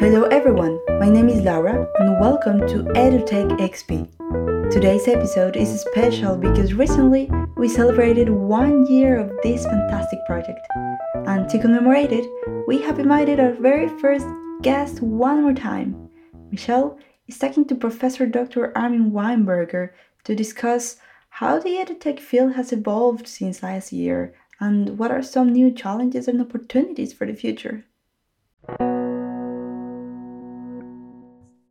Hello everyone, my name is Laura and welcome to EduTech XP. Today's episode is special because recently we celebrated one year of this fantastic project. And to commemorate it, we have invited our very first guest one more time. Michelle is talking to Professor Dr. Armin Weinberger to discuss how the EduTech field has evolved since last year and what are some new challenges and opportunities for the future.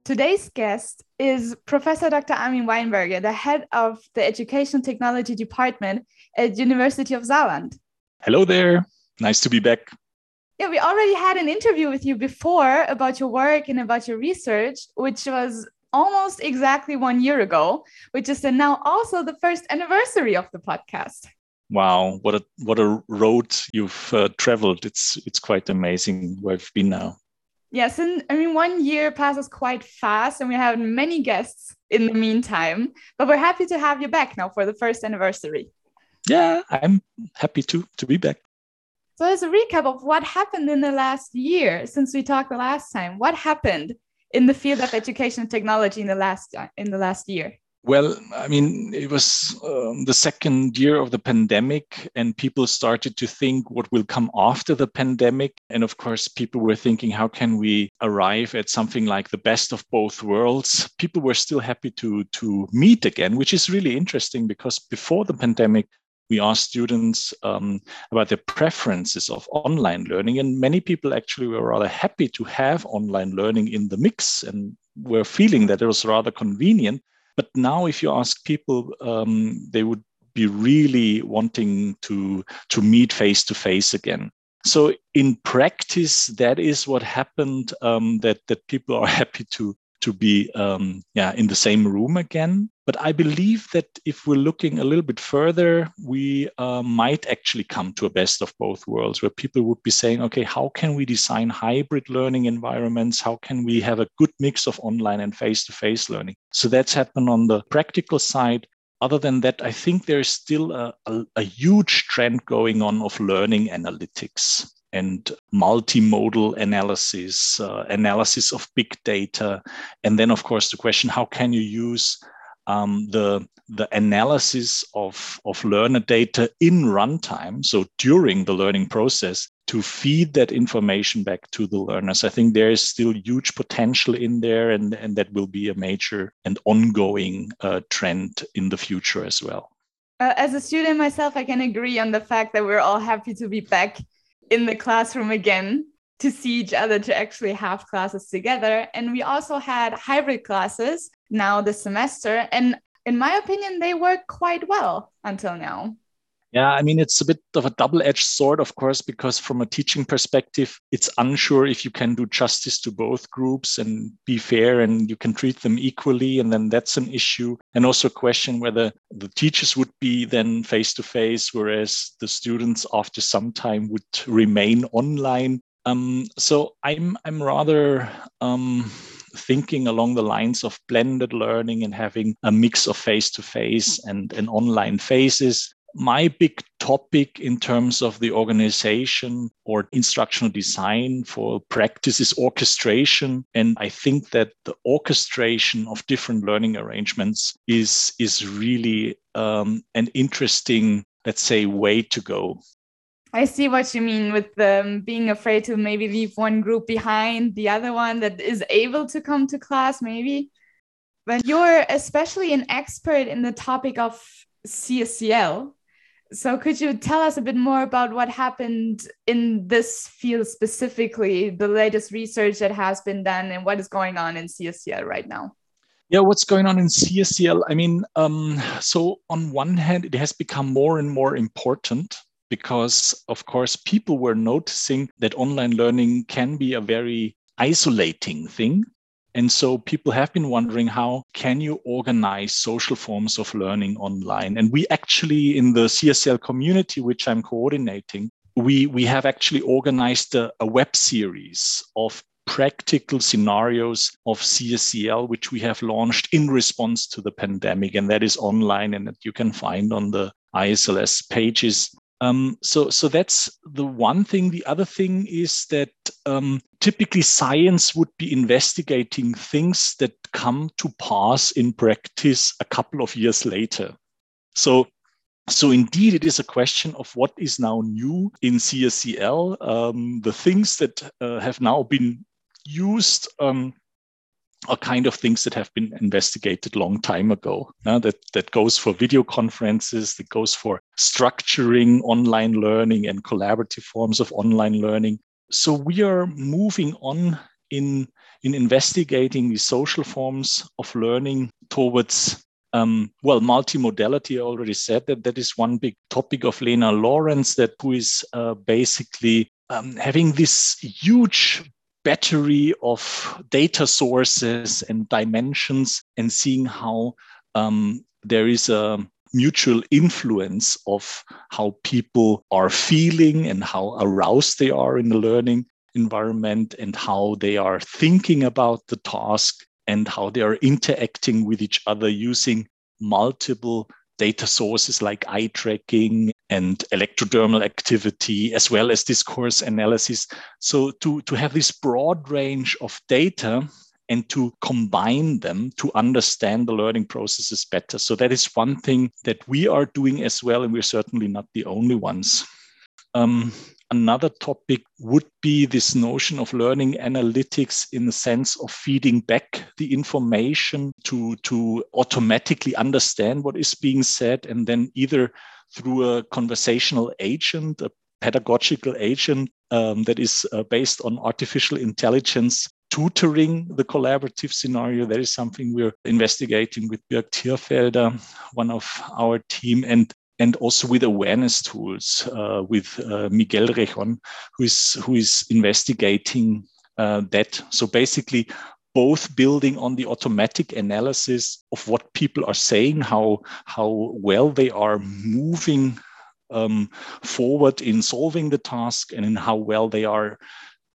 Today's guest is Professor Dr. Armin Weinberger, the head of the Education Technology Department at University of Saarland. Hello there. Nice to be back. Yeah, we already had an interview with you before about your work and about your research, which was almost exactly one year ago, which is now also the first anniversary of the podcast. Wow, what a what a road you've uh, traveled! It's it's quite amazing where I've been now. Yes, and I mean, one year passes quite fast, and we have many guests in the meantime. But we're happy to have you back now for the first anniversary. Yeah, I'm happy to to be back. So, as a recap of what happened in the last year since we talked the last time, what happened in the field of education and technology in the last uh, in the last year? Well, I mean, it was um, the second year of the pandemic, and people started to think what will come after the pandemic. And of course, people were thinking, how can we arrive at something like the best of both worlds? People were still happy to, to meet again, which is really interesting because before the pandemic, we asked students um, about their preferences of online learning, and many people actually were rather happy to have online learning in the mix and were feeling that it was rather convenient. But now, if you ask people, um, they would be really wanting to to meet face to face again. So in practice, that is what happened. Um, that that people are happy to to be um, yeah in the same room again. But I believe that if we're looking a little bit further, we uh, might actually come to a best of both worlds, where people would be saying, okay, how can we design hybrid learning environments? How can we have a good mix of online and face-to-face learning? So that's happened on the practical side other than that, I think there's still a, a, a, huge trend going on of learning analytics and multimodal analysis, uh, analysis of big data. And then, of course, the question how can you use um, the, the analysis of, of learner data in runtime, so during the learning process, to feed that information back to the learners. I think there is still huge potential in there, and, and that will be a major and ongoing uh, trend in the future as well. Uh, as a student myself, I can agree on the fact that we're all happy to be back in the classroom again to see each other to actually have classes together. And we also had hybrid classes now this semester. And in my opinion they work quite well until now yeah, I mean, it's a bit of a double edged sword, of course, because from a teaching perspective, it's unsure if you can do justice to both groups and be fair and you can treat them equally. And then that's an issue. And also question whether the teachers would be then face to face, whereas the students after some time would remain online. Um, so I'm, I'm rather. Um, thinking along the lines of blended learning and having a mix of face to face and, and online phases my big topic in terms of the organization or instructional design for practice is orchestration and i think that the orchestration of different learning arrangements is is really um, an interesting let's say way to go I see what you mean with um, being afraid to maybe leave one group behind, the other one that is able to come to class, maybe. But you're especially an expert in the topic of CSCL. So, could you tell us a bit more about what happened in this field specifically, the latest research that has been done, and what is going on in CSCL right now? Yeah, what's going on in CSCL? I mean, um, so on one hand, it has become more and more important because, of course, people were noticing that online learning can be a very isolating thing and so people have been wondering how can you organize social forms of learning online? And we actually in the CSL community, which I'm coordinating, we, we have actually organized a, a web series of practical scenarios of CSCL, which we have launched in response to the pandemic. And that is online and that you can find on the ISLS pages. Um, so, so that's the one thing. The other thing is that um, typically science would be investigating things that come to pass in practice a couple of years later. So so indeed, it is a question of what is now new in CSCL. Um, the things that uh, have now been used um, are kind of things that have been investigated long time ago. That that goes for video conferences, that goes for structuring online learning and collaborative forms of online learning. So we are moving on in in investigating the social forms of learning towards um, well, multimodality, I already said that that is one big topic of Lena Lawrence, that who is uh, basically um, having this huge battery of data sources and dimensions and seeing how um, there is a mutual influence of how people are feeling and how aroused they are in the learning environment and how they are thinking about the task and how they are interacting with each other using multiple data sources like eye tracking and electrodermal activity, as well as discourse analysis. So, to, to have this broad range of data and to combine them to understand the learning processes better. So, that is one thing that we are doing as well, and we're certainly not the only ones. Um, Another topic would be this notion of learning analytics in the sense of feeding back the information to, to automatically understand what is being said and then either through a conversational agent, a pedagogical agent um, that is uh, based on artificial intelligence tutoring the collaborative scenario. That is something we're investigating with Birg Tierfelder, one of our team. And and also with awareness tools uh, with uh, Miguel Rejon, who is who is investigating uh, that. So basically, both building on the automatic analysis of what people are saying, how how well they are moving um, forward in solving the task, and in how well they are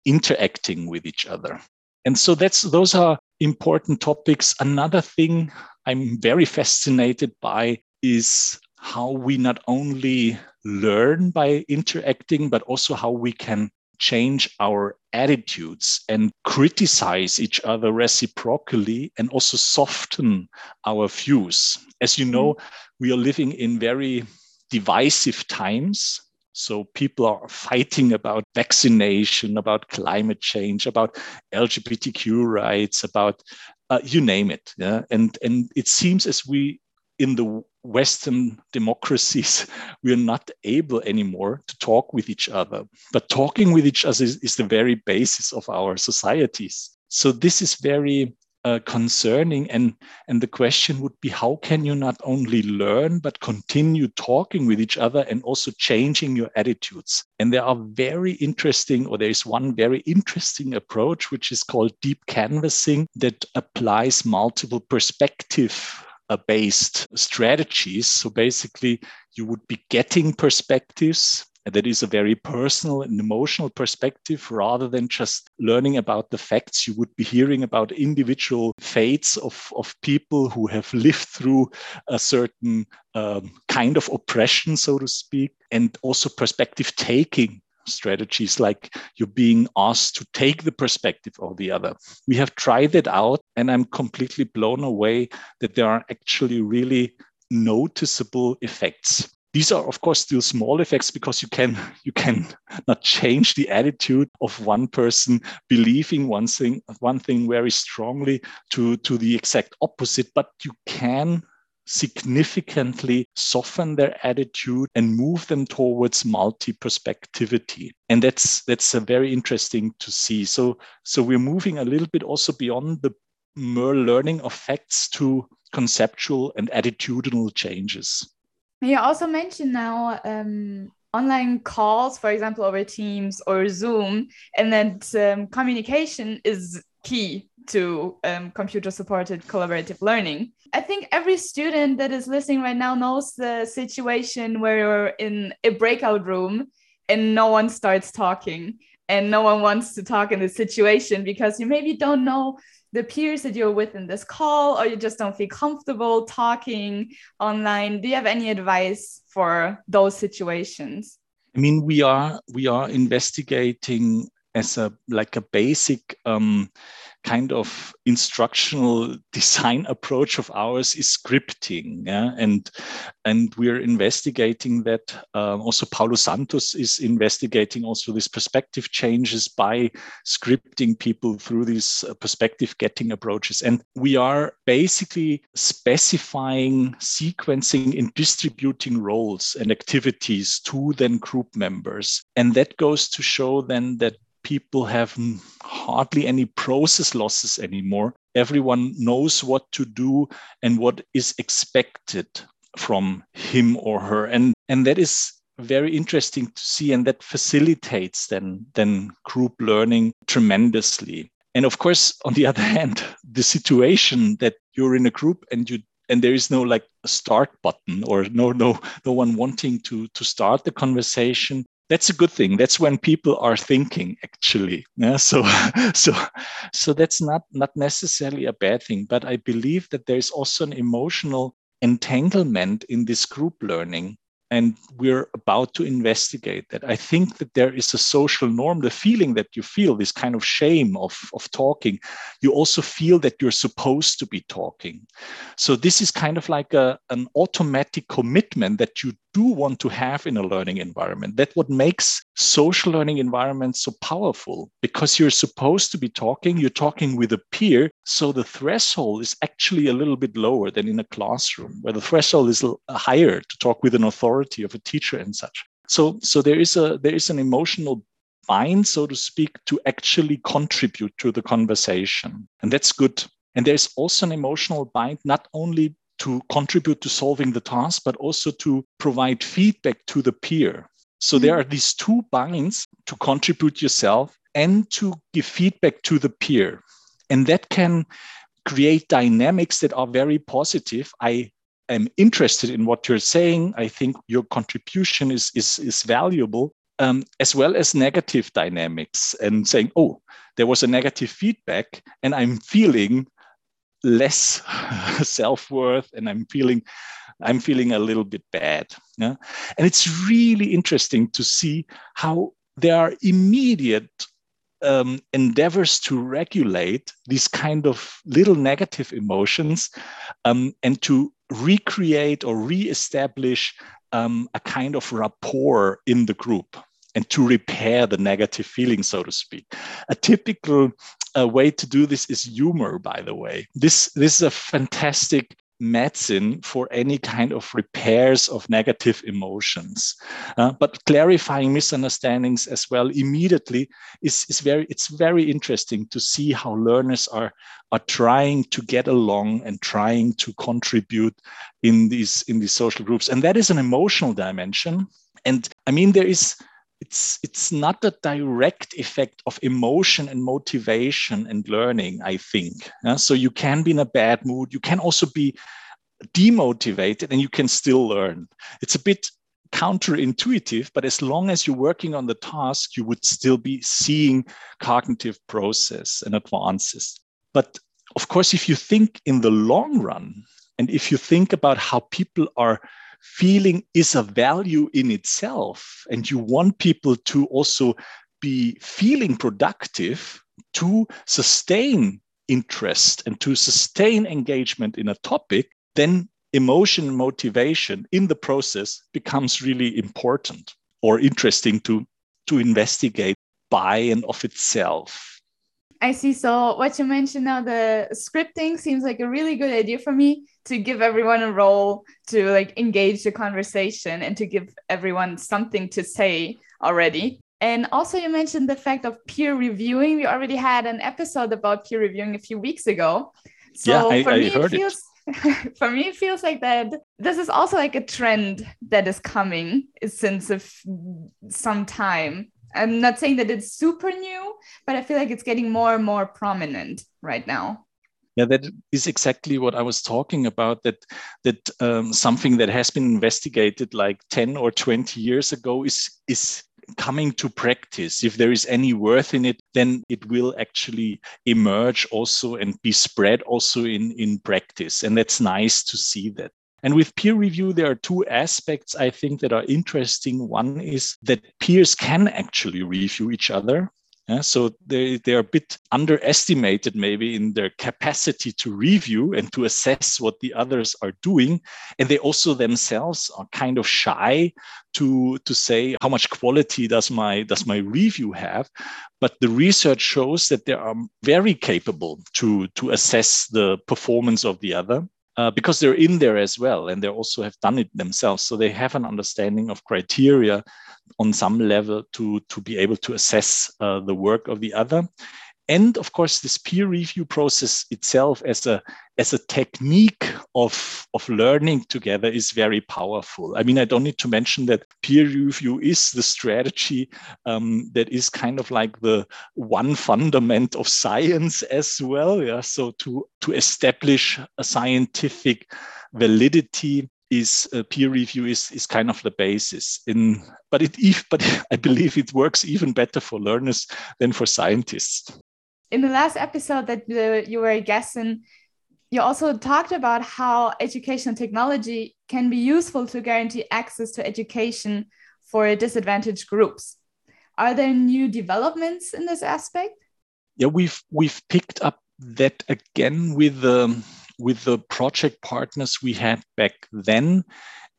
interacting with each other. And so that's those are important topics. Another thing I'm very fascinated by is how we not only learn by interacting, but also how we can change our attitudes and criticize each other reciprocally and also soften our views. As you know, we are living in very divisive times. So people are fighting about vaccination, about climate change, about LGBTQ rights, about uh, you name it. Yeah? And, and it seems as we in the Western democracies, we are not able anymore to talk with each other. But talking with each other is, is the very basis of our societies. So this is very uh, concerning. And, and the question would be how can you not only learn, but continue talking with each other and also changing your attitudes? And there are very interesting, or there is one very interesting approach, which is called deep canvassing that applies multiple perspective based strategies. So basically, you would be getting perspectives that is a very personal and emotional perspective rather than just learning about the facts. You would be hearing about individual fates of, of people who have lived through a certain um, kind of oppression, so to speak, and also perspective taking strategies like you're being asked to take the perspective of the other. We have tried it out, and I'm completely blown away that there are actually really noticeable effects. These are, of course, still small effects because you can you can not change the attitude of one person believing one thing one thing very strongly to to the exact opposite, but you can significantly soften their attitude and move them towards multi-perspectivity. And that's that's a very interesting to see. So so we're moving a little bit also beyond the mere learning of facts to conceptual and attitudinal changes. You also mentioned now um, online calls for example over teams or zoom and that um, communication is key to um, computer supported collaborative learning. I think every student that is listening right now knows the situation where you're in a breakout room and no one starts talking and no one wants to talk in this situation because you maybe don't know the peers that you're with in this call or you just don't feel comfortable talking online. Do you have any advice for those situations? I mean we are we are investigating as a like a basic um, kind of instructional design approach of ours is scripting yeah? and and we're investigating that um, also paulo santos is investigating also these perspective changes by scripting people through these uh, perspective getting approaches and we are basically specifying sequencing and distributing roles and activities to then group members and that goes to show then that people have hardly any process losses anymore. Everyone knows what to do and what is expected from him or her. And, and that is very interesting to see. And that facilitates then, then group learning tremendously. And of course, on the other hand, the situation that you're in a group and you and there is no like start button or no no no one wanting to to start the conversation that's a good thing that's when people are thinking actually yeah so so so that's not not necessarily a bad thing but i believe that there's also an emotional entanglement in this group learning and we're about to investigate that. I think that there is a social norm, the feeling that you feel, this kind of shame of, of talking, you also feel that you're supposed to be talking. So this is kind of like a, an automatic commitment that you do want to have in a learning environment. That what makes social learning environments so powerful because you're supposed to be talking, you're talking with a peer. So the threshold is actually a little bit lower than in a classroom where the threshold is uh, higher to talk with an authority of a teacher and such. So, so there is a there is an emotional bind, so to speak, to actually contribute to the conversation. And that's good. And there's also an emotional bind, not only to contribute to solving the task, but also to provide feedback to the peer. So mm-hmm. there are these two binds to contribute yourself and to give feedback to the peer. And that can create dynamics that are very positive. I am interested in what you're saying. I think your contribution is, is, is valuable, um, as well as negative dynamics and saying, oh, there was a negative feedback and I'm feeling less self-worth and i'm feeling i'm feeling a little bit bad yeah? and it's really interesting to see how there are immediate um, endeavors to regulate these kind of little negative emotions um, and to recreate or re-establish um, a kind of rapport in the group and to repair the negative feeling, so to speak. A typical uh, way to do this is humor, by the way. This, this is a fantastic medicine for any kind of repairs of negative emotions. Uh, but clarifying misunderstandings as well immediately is, is very, it's very interesting to see how learners are, are trying to get along and trying to contribute in these, in these social groups. And that is an emotional dimension. And I mean, there is it's it's not a direct effect of emotion and motivation and learning i think. Yeah? so you can be in a bad mood you can also be demotivated and you can still learn. It's a bit counterintuitive but as long as you're working on the task you would still be seeing cognitive process and advances. But of course if you think in the long run and if you think about how people are feeling is a value in itself and you want people to also be feeling productive to sustain interest and to sustain engagement in a topic then emotion motivation in the process becomes really important or interesting to to investigate by and of itself I see. So what you mentioned now, the scripting seems like a really good idea for me to give everyone a role to like engage the conversation and to give everyone something to say already. And also you mentioned the fact of peer reviewing. We already had an episode about peer reviewing a few weeks ago. So yeah, I, for I me it feels it. for me it feels like that this is also like a trend that is coming since a f- some time I'm not saying that it's super new, but I feel like it's getting more and more prominent right now. Yeah, that is exactly what I was talking about. That that um, something that has been investigated like ten or twenty years ago is is coming to practice. If there is any worth in it, then it will actually emerge also and be spread also in in practice, and that's nice to see that. And with peer review, there are two aspects I think that are interesting. One is that peers can actually review each other. Yeah, so they, they are a bit underestimated, maybe, in their capacity to review and to assess what the others are doing. And they also themselves are kind of shy to, to say how much quality does my, does my review have. But the research shows that they are very capable to, to assess the performance of the other. Uh, because they're in there as well and they also have done it themselves so they have an understanding of criteria on some level to, to be able to assess uh, the work of the other. And of course, this peer review process itself as a, as a technique of, of learning together is very powerful. I mean, I don't need to mention that peer review is the strategy um, that is kind of like the one fundament of science as well. Yeah. So to, to establish a scientific validity is uh, peer review is, is kind of the basis in but it if but i believe it works even better for learners than for scientists. In the last episode that uh, you were guessing you also talked about how educational technology can be useful to guarantee access to education for disadvantaged groups. Are there new developments in this aspect? Yeah we've we've picked up that again with the um, with the project partners we had back then.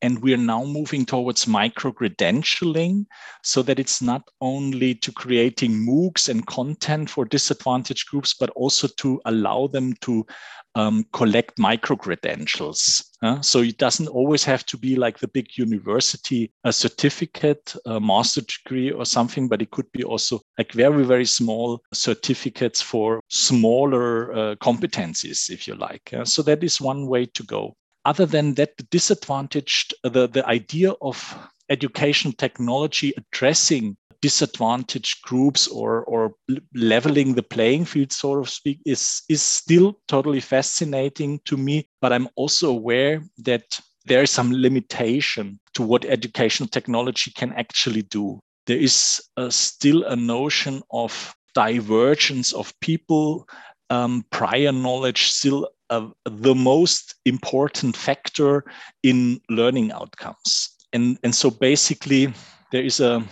And we're now moving towards micro credentialing so that it's not only to creating MOOCs and content for disadvantaged groups, but also to allow them to um, collect micro credentials. Uh, so it doesn't always have to be like the big university a certificate, a master degree or something, but it could be also like very, very small certificates for smaller uh, competencies, if you like. Uh, so that is one way to go. Other than that, the disadvantaged, the, the idea of education technology addressing disadvantaged groups or or leveling the playing field so to speak is is still totally fascinating to me. But i'm also aware that there is some limitation to what educational technology can actually do. There is a, still a notion of divergence of people um, prior knowledge still uh, the most important factor in learning outcomes and and so basically there is a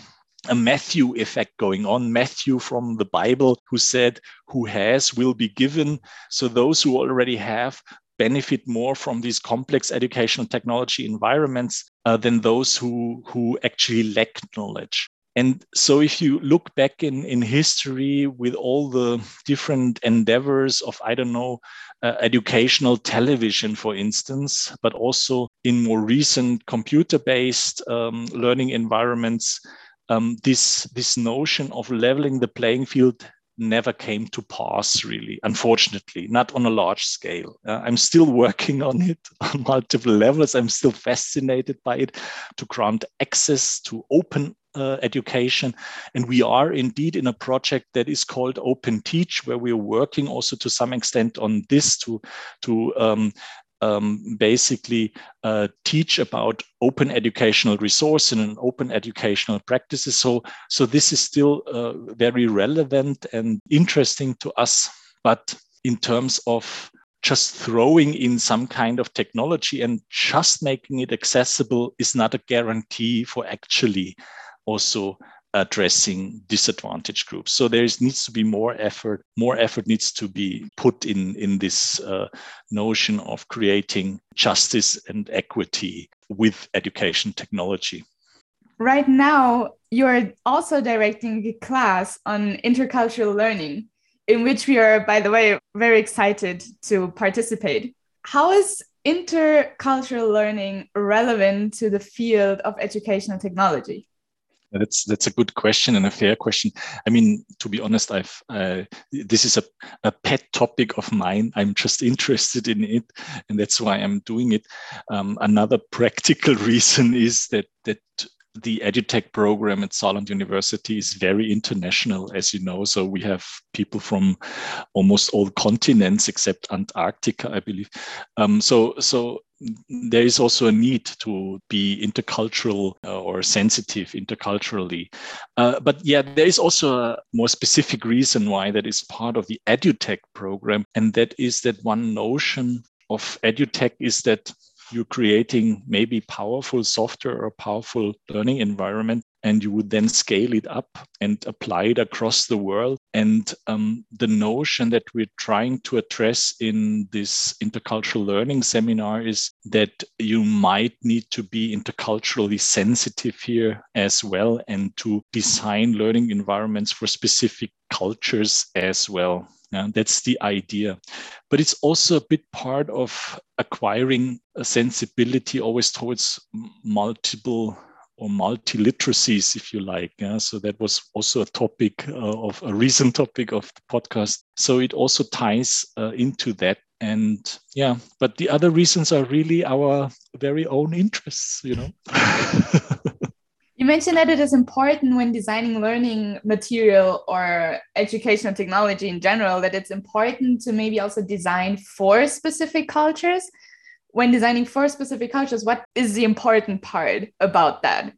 a Matthew effect going on. Matthew from the Bible, who said, Who has will be given. So those who already have benefit more from these complex educational technology environments uh, than those who, who actually lack knowledge. And so, if you look back in, in history with all the different endeavors of, I don't know, uh, educational television, for instance, but also in more recent computer based um, learning environments, um, this this notion of leveling the playing field never came to pass really unfortunately not on a large scale. Uh, i'm still working on it on multiple levels. I'm still fascinated by it to grant access to open uh, education. And we are indeed in a project that is called open teach where we're working also to some extent on this to to um, um, basically uh, teach about open educational resource and open educational practices. So, so this is still uh, very relevant and interesting to us. But in terms of just throwing in some kind of technology and just making it accessible is not a guarantee for actually also addressing disadvantaged groups. So there needs to be more effort. More effort needs to be put in in this uh, notion of creating justice and equity with education technology. Right now, you're also directing a class on intercultural learning, in which we are, by the way, very excited to participate. How is intercultural learning relevant to the field of educational technology? That's that's a good question and a fair question. I mean, to be honest, I've uh, this is a, a pet topic of mine. I'm just interested in it, and that's why I'm doing it. Um, another practical reason is that that the edutech program at Saarland University is very international, as you know. So we have people from almost all continents except Antarctica, I believe. Um, so so there is also a need to be intercultural uh, or sensitive interculturally. Uh, but yeah, there is also a more specific reason why that is part of the edutech program, and that is that one notion of edutech is that you're creating maybe powerful software or powerful learning environment and you would then scale it up and apply it across the world. And um, the notion that we're trying to address in this intercultural learning seminar is that you might need to be interculturally sensitive here as well and to design learning environments for specific cultures as well. Yeah, that's the idea. But it's also a bit part of acquiring a sensibility always towards multiple or multiliteracies, if you like. Yeah? So that was also a topic uh, of a recent topic of the podcast. So it also ties uh, into that. And yeah, but the other reasons are really our very own interests, you know. You mentioned that it is important when designing learning material or educational technology in general that it's important to maybe also design for specific cultures. When designing for specific cultures, what is the important part about that?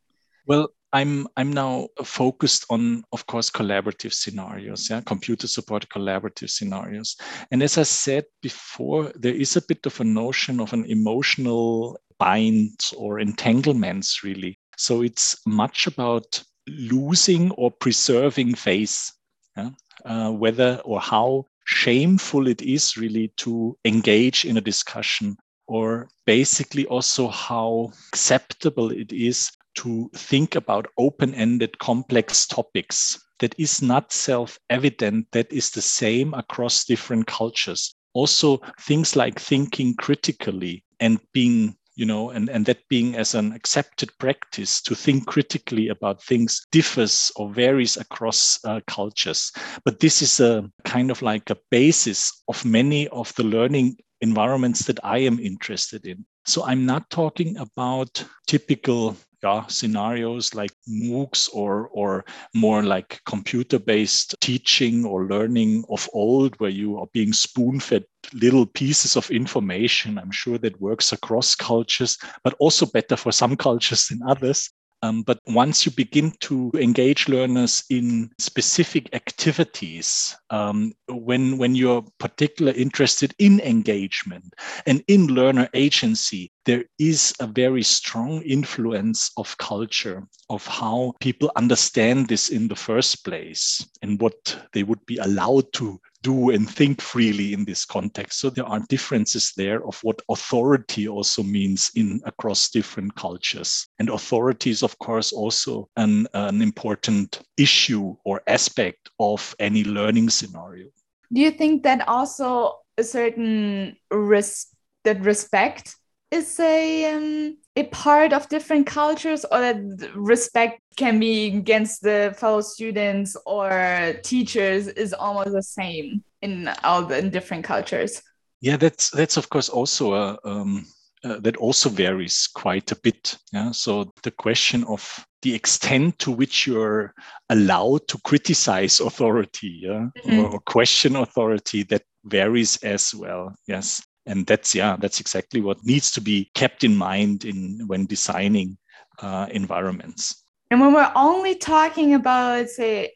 Well, I'm I'm now focused on, of course, collaborative scenarios, yeah, computer supported collaborative scenarios. And as I said before, there is a bit of a notion of an emotional bind or entanglements, really, so it's much about losing or preserving face, yeah? uh, whether or how shameful it is really to engage in a discussion, or basically also how acceptable it is to think about open ended complex topics that is not self evident, that is the same across different cultures. Also, things like thinking critically and being you know and, and that being as an accepted practice to think critically about things differs or varies across uh, cultures. But this is a kind of like a basis of many of the learning environments that i am interested in. So i'm not talking about typical yeah, scenarios like MOOCs or, or more like computer based teaching or learning of old, where you are being spoon fed little pieces of information. I'm sure that works across cultures, but also better for some cultures than others. Um, but once you begin to engage learners in specific activities, um, when, when you're particularly interested in engagement and in learner agency, there is a very strong influence of culture, of how people understand this in the first place and what they would be allowed to do and think freely in this context. So there are differences there of what authority also means in across different cultures. And authority is, of course, also an, an important issue or aspect of any learning scenario. Do you think that also a certain res- that respect is a um, a part of different cultures or that respect can be against the fellow students or teachers is almost the same in all the in different cultures. Yeah that's that's of course also a um, uh, that also varies quite a bit yeah? So the question of the extent to which you're allowed to criticize authority yeah? Mm-hmm. or, or question authority that varies as well yes? And that's yeah that's exactly what needs to be kept in mind in when designing uh, environments and when we're only talking about say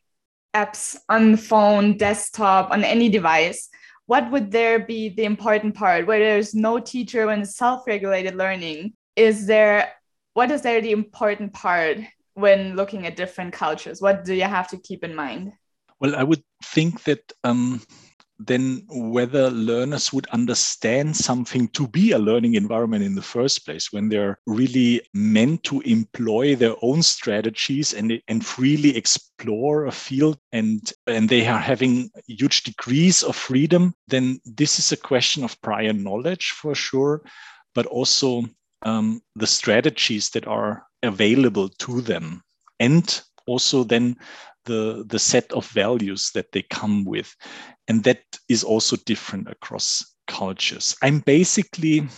apps on the phone desktop on any device what would there be the important part? Where there's no teacher when it's self-regulated learning is there what is there the important part when looking at different cultures? What do you have to keep in mind? Well i would think that um, then whether learners would understand something to be a learning environment in the first place when they're really meant to employ their own strategies and, and freely explore a field and and they are having huge degrees of freedom then this is a question of prior knowledge for sure but also um, the strategies that are available to them. And also then the, the set of values that they come with. And that is also different across cultures. I'm basically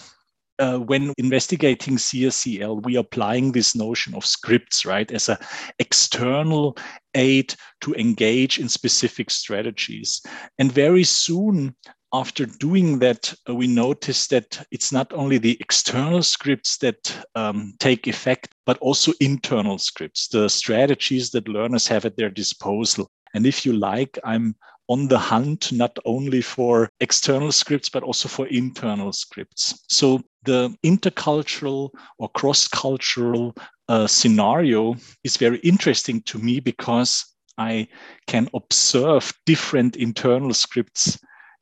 uh, when investigating CSCL, we are applying this notion of scripts, right, as an external aid to engage in specific strategies. And very soon after doing that, uh, we noticed that it's not only the external scripts that um, take effect, but also internal scripts, the strategies that learners have at their disposal. And if you like, I'm on the hunt not only for external scripts, but also for internal scripts. So the intercultural or cross cultural uh, scenario is very interesting to me because I can observe different internal scripts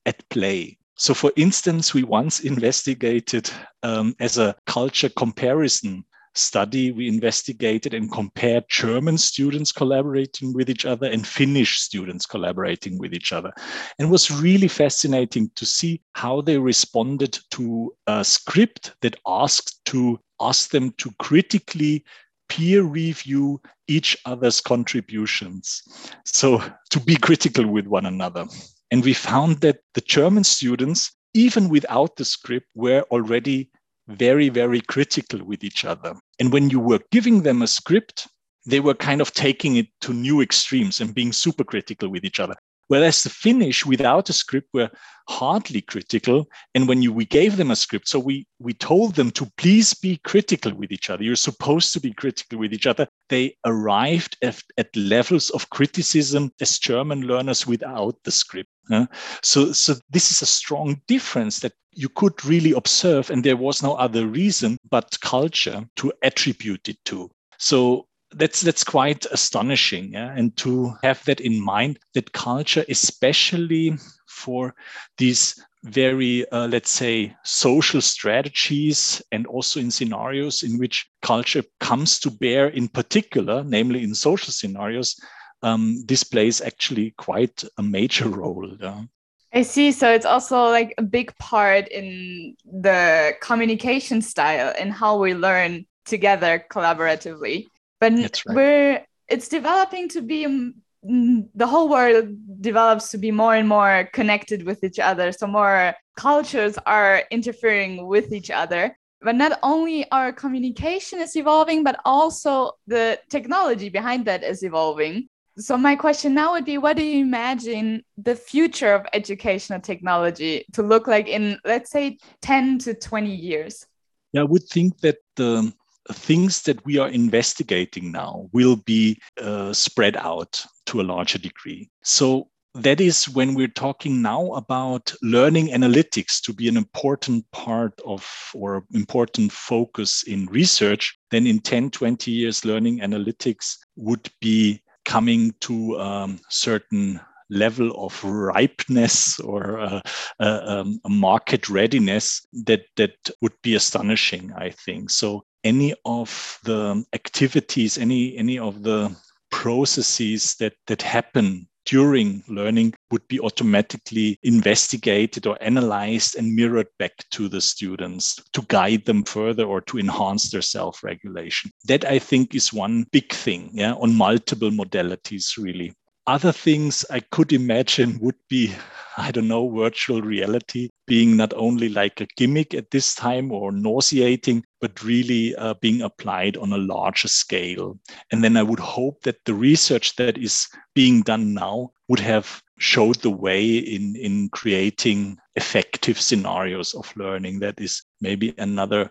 at play. So, for instance, we once investigated um, as a culture comparison study, we investigated and compared German students collaborating with each other and Finnish students collaborating with each other. And it was really fascinating to see how they responded to a script that asked to ask them to critically peer review each other's contributions. So to be critical with one another. And we found that the German students, even without the script, were already very, very critical with each other. And when you were giving them a script, they were kind of taking it to new extremes and being super critical with each other. Whereas the Finnish without a script were hardly critical. And when you, we gave them a script, so we, we told them to please be critical with each other. You're supposed to be critical with each other. They arrived at, at levels of criticism as German learners without the script. Uh, so, so this is a strong difference that you could really observe, and there was no other reason but culture to attribute it to. So that's that's quite astonishing yeah? and to have that in mind that culture especially for these very uh, let's say social strategies and also in scenarios in which culture comes to bear in particular namely in social scenarios um, this plays actually quite a major role yeah? I see. So it's also like a big part in the communication style and how we learn together collaboratively but right. we're it's developing to be the whole world develops to be more and more connected with each other. So more cultures are interfering with each other. But not only our communication is evolving but also the technology behind that is evolving. So my question now would be what do you imagine the future of educational technology to look like in let's say 10 to 20 years? Yeah i would think that the things that we are investigating now will be uh, spread out to a larger degree. So that is when we're talking now about learning analytics to be an important part of or important focus in research, then in 10, 20 years, learning analytics would be coming to um, certain level of ripeness or uh, uh, um, market readiness that that would be astonishing i think so any of the activities, any any of the processes that that happen during learning would be automatically investigated or analyzed and mirrored back to the students to guide them further or to enhance their self-regulation. That I think is one big thing, yeah, on multiple modalities really. Other things I could imagine would be, I don't know, virtual reality being not only like a gimmick at this time or nauseating, but really uh, being applied on a larger scale. And then I would hope that the research that is being done now would have showed the way in, in creating effective scenarios of learning. That is maybe another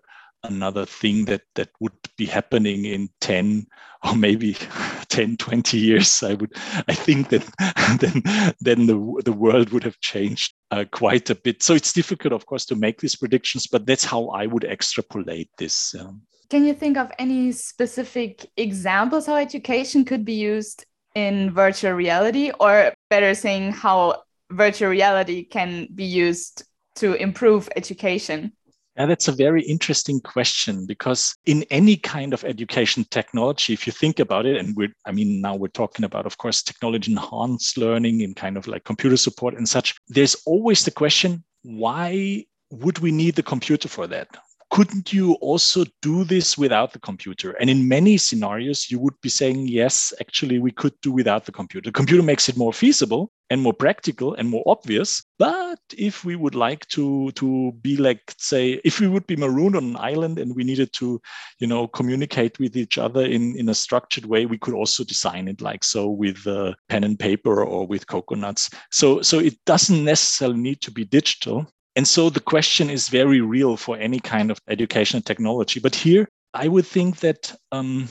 another thing that that would be happening in 10 or maybe 10 20 years. I would i think that then then the, the world would have changed uh, quite a bit. So it's difficult of course to make these predictions but that's how i would extrapolate this um, can you think of any specific examples how education could be used in virtual reality? Or better saying how virtual reality can be used to improve education yeah, that's a very interesting question because in any kind of education technology, if you think about it, and we're, I mean, now we're talking about, of course, technology enhanced learning in kind of like computer support and such, there's always the question why would we need the computer for that? Couldn't you also do this without the computer? And in many scenarios, you would be saying, yes, actually, we could do without the computer. The computer makes it more feasible and more practical and more obvious. But if we would like to, to be like, say, if we would be marooned on an island and we needed to, you know, communicate with each other in, in a structured way, we could also design it like so with uh, pen and paper or with coconuts. So, so it doesn't necessarily need to be digital. And so the question is very real for any kind of educational technology. But here, I would think that, um,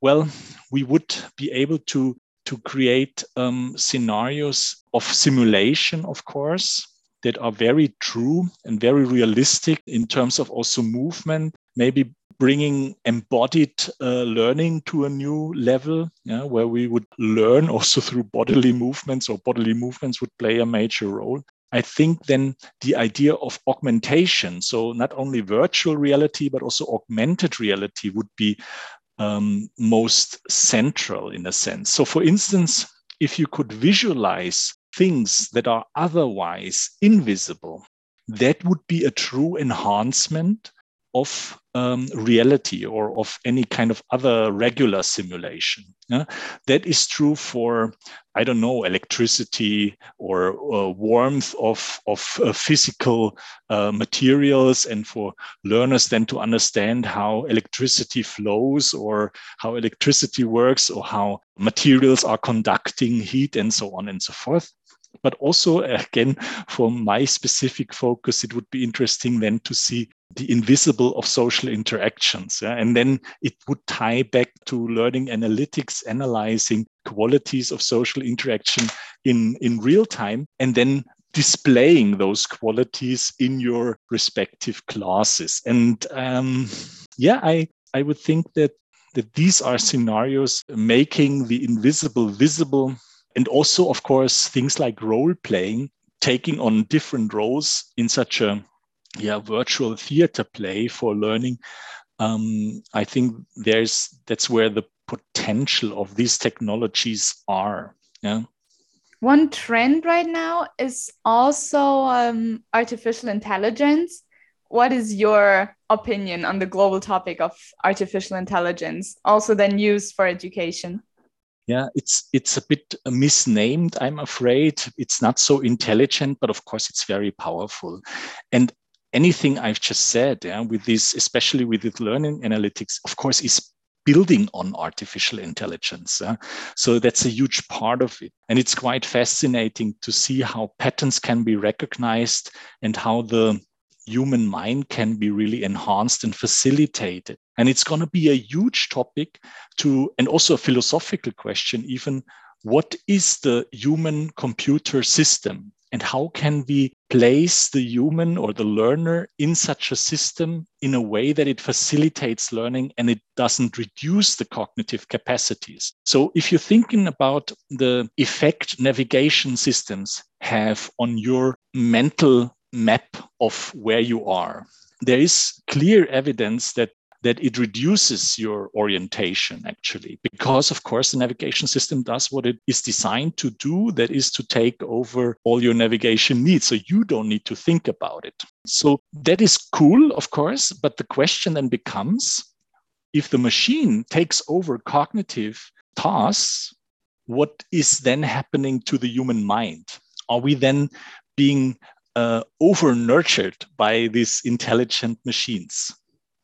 well, we would be able to to create um, scenarios of simulation, of course, that are very true and very realistic in terms of also movement, maybe bringing embodied uh, learning to a new level, yeah, where we would learn also through bodily movements or bodily movements would play a major role. I think then the idea of augmentation, so not only virtual reality, but also augmented reality would be um, most central in a sense. So, for instance, if you could visualize things that are otherwise invisible, that would be a true enhancement of um, reality or of any kind of other regular simulation. Yeah? That is true for, I don't know, electricity or uh, warmth of, of uh, physical uh, materials, and for learners then to understand how electricity flows or how electricity works or how materials are conducting heat and so on and so forth but also again for my specific focus it would be interesting then to see the invisible of social interactions. Yeah? And then it would tie back to learning analytics, analyzing qualities of social interaction in, in real time, and then displaying those qualities in your respective classes. And um, yeah, I, I would think that, that these are scenarios making the invisible visible. And also, of course, things like role playing, taking on different roles in such a yeah virtual theater play for learning um, i think there's that's where the potential of these technologies are yeah. One trend right now is also um, artificial intelligence. What is your opinion on the global topic of artificial intelligence also then used for education? Yeah it's it's a bit misnamed i'm afraid. It's not so intelligent but of course it's very powerful. And anything I've just said, yeah, with this, especially with this learning analytics, of course, is building on artificial intelligence. So that's a huge part of it. And it's quite fascinating to see how patterns can be recognized and how the human mind can be really enhanced and facilitated. And it's going to be a huge topic to, and also a philosophical question, even what is the human computer system? And how can we place the human or the learner in such a system in a way that it facilitates learning and it doesn't reduce the cognitive capacities? So if you're thinking about the effect navigation systems have on your mental map of where you are there is clear evidence that that it reduces your orientation actually because of course the navigation system does what it is designed to do that is to take over all your navigation needs. So you don't need to think about it. So that is cool of course but the question then becomes if the machine takes over cognitive tasks what is then happening to the human mind? Are we then being uh, over nurtured by these intelligent machines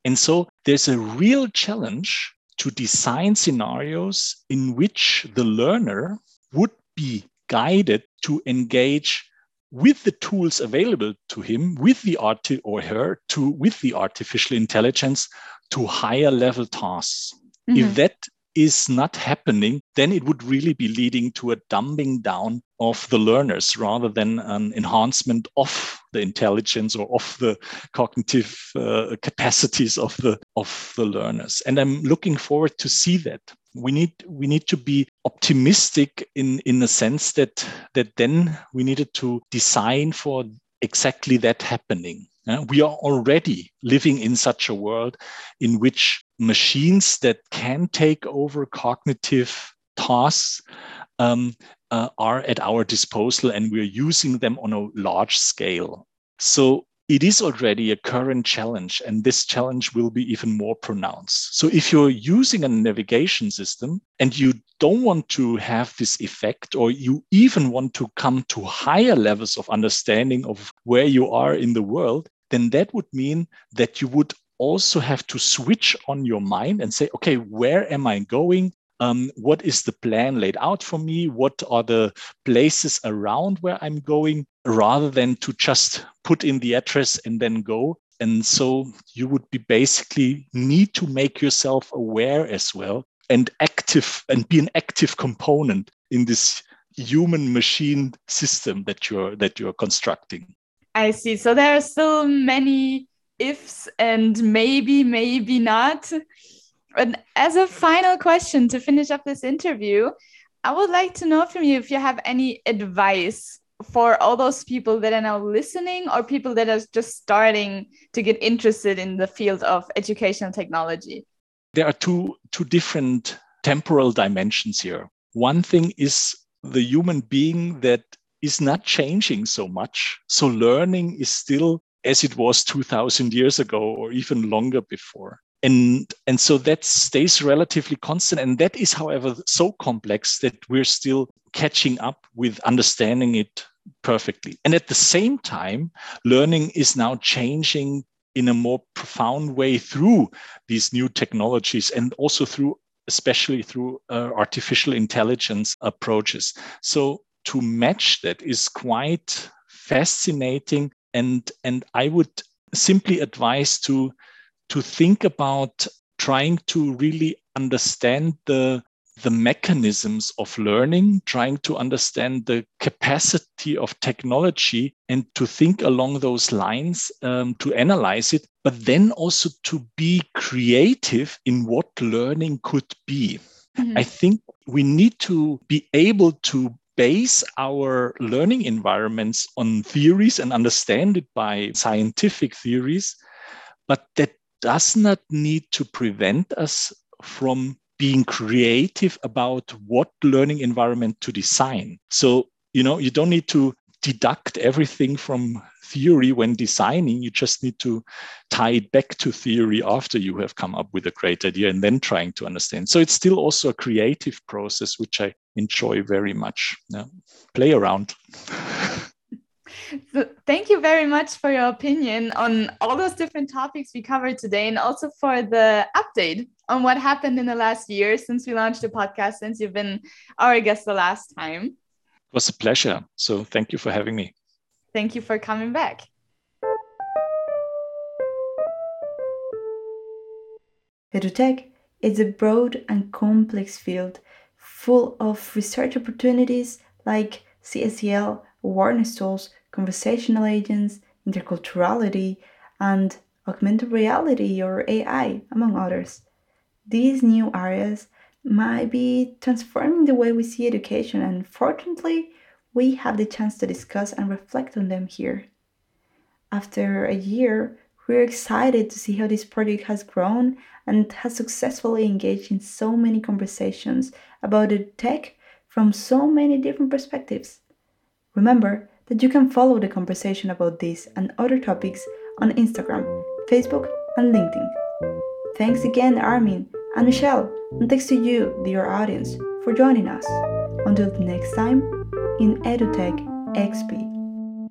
and so there's a real challenge to design scenarios in which the learner would be guided to engage with the tools available to him with the art or her to with the artificial intelligence to higher level tasks mm-hmm. if that is not happening, then it would really be leading to a dumbing down of the learners rather than an enhancement of the intelligence or of the cognitive uh, capacities of the of the learners. And I'm looking forward to see that. We need we need to be optimistic in in the sense that that then we needed to design for exactly that happening. Uh, we are already living in such a world in which machines that can take over cognitive tasks um, uh, are at our disposal and we're using them on a large scale. So it is already a current challenge, and this challenge will be even more pronounced. So, if you're using a navigation system and you don't want to have this effect, or you even want to come to higher levels of understanding of where you are in the world, then that would mean that you would also have to switch on your mind and say, okay, where am I going? Um, what is the plan laid out for me? What are the places around where I'm going? Rather than to just put in the address and then go. And so you would be basically need to make yourself aware as well and active and be an active component in this human machine system that you're that you're constructing i see so there are still many ifs and maybe maybe not and as a final question to finish up this interview i would like to know from you if you have any advice for all those people that are now listening or people that are just starting to get interested in the field of educational technology. There are two two different temporal dimensions here. One thing is the human being that is not changing so much. So learning is still as it was 2000 years ago or even longer before and and so that stays relatively constant. And that is however so complex that we're still catching up with understanding it perfectly. And at the same time learning is now changing in a more profound way through these new technologies and also through especially through uh, artificial intelligence approaches. So to match that is quite fascinating. And and i would simply advise to to think about trying to really understand the the mechanisms of learning, trying to understand the capacity of technology and to think along those lines, um, to analyze it, but then also to be creative in what learning could be. Mm-hmm. I think we need to be able to base our learning environments on theories and understand it by scientific theories, but that does not need to prevent us from being creative about what learning environment to design. So, you know, you don't need to deduct everything from theory when designing. You just need to tie it back to theory after you have come up with a great idea and then trying to understand. So it's still also a creative process, which I enjoy very much. Yeah. Play around. So thank you very much for your opinion on all those different topics we covered today and also for the update on what happened in the last year since we launched the podcast, since you've been our guest the last time. It was a pleasure. So thank you for having me. Thank you for coming back. EduTech is a broad and complex field full of research opportunities like CSCL, awareness tools, conversational agents, interculturality, and augmented reality or AI, among others. These new areas might be transforming the way we see education, and fortunately, we have the chance to discuss and reflect on them here. After a year, we're excited to see how this project has grown and has successfully engaged in so many conversations about the tech from so many different perspectives. Remember that you can follow the conversation about this and other topics on Instagram, Facebook, and LinkedIn. Thanks again, Armin and Michelle, and thanks to you, dear audience, for joining us. Until the next time, in EduTech XP.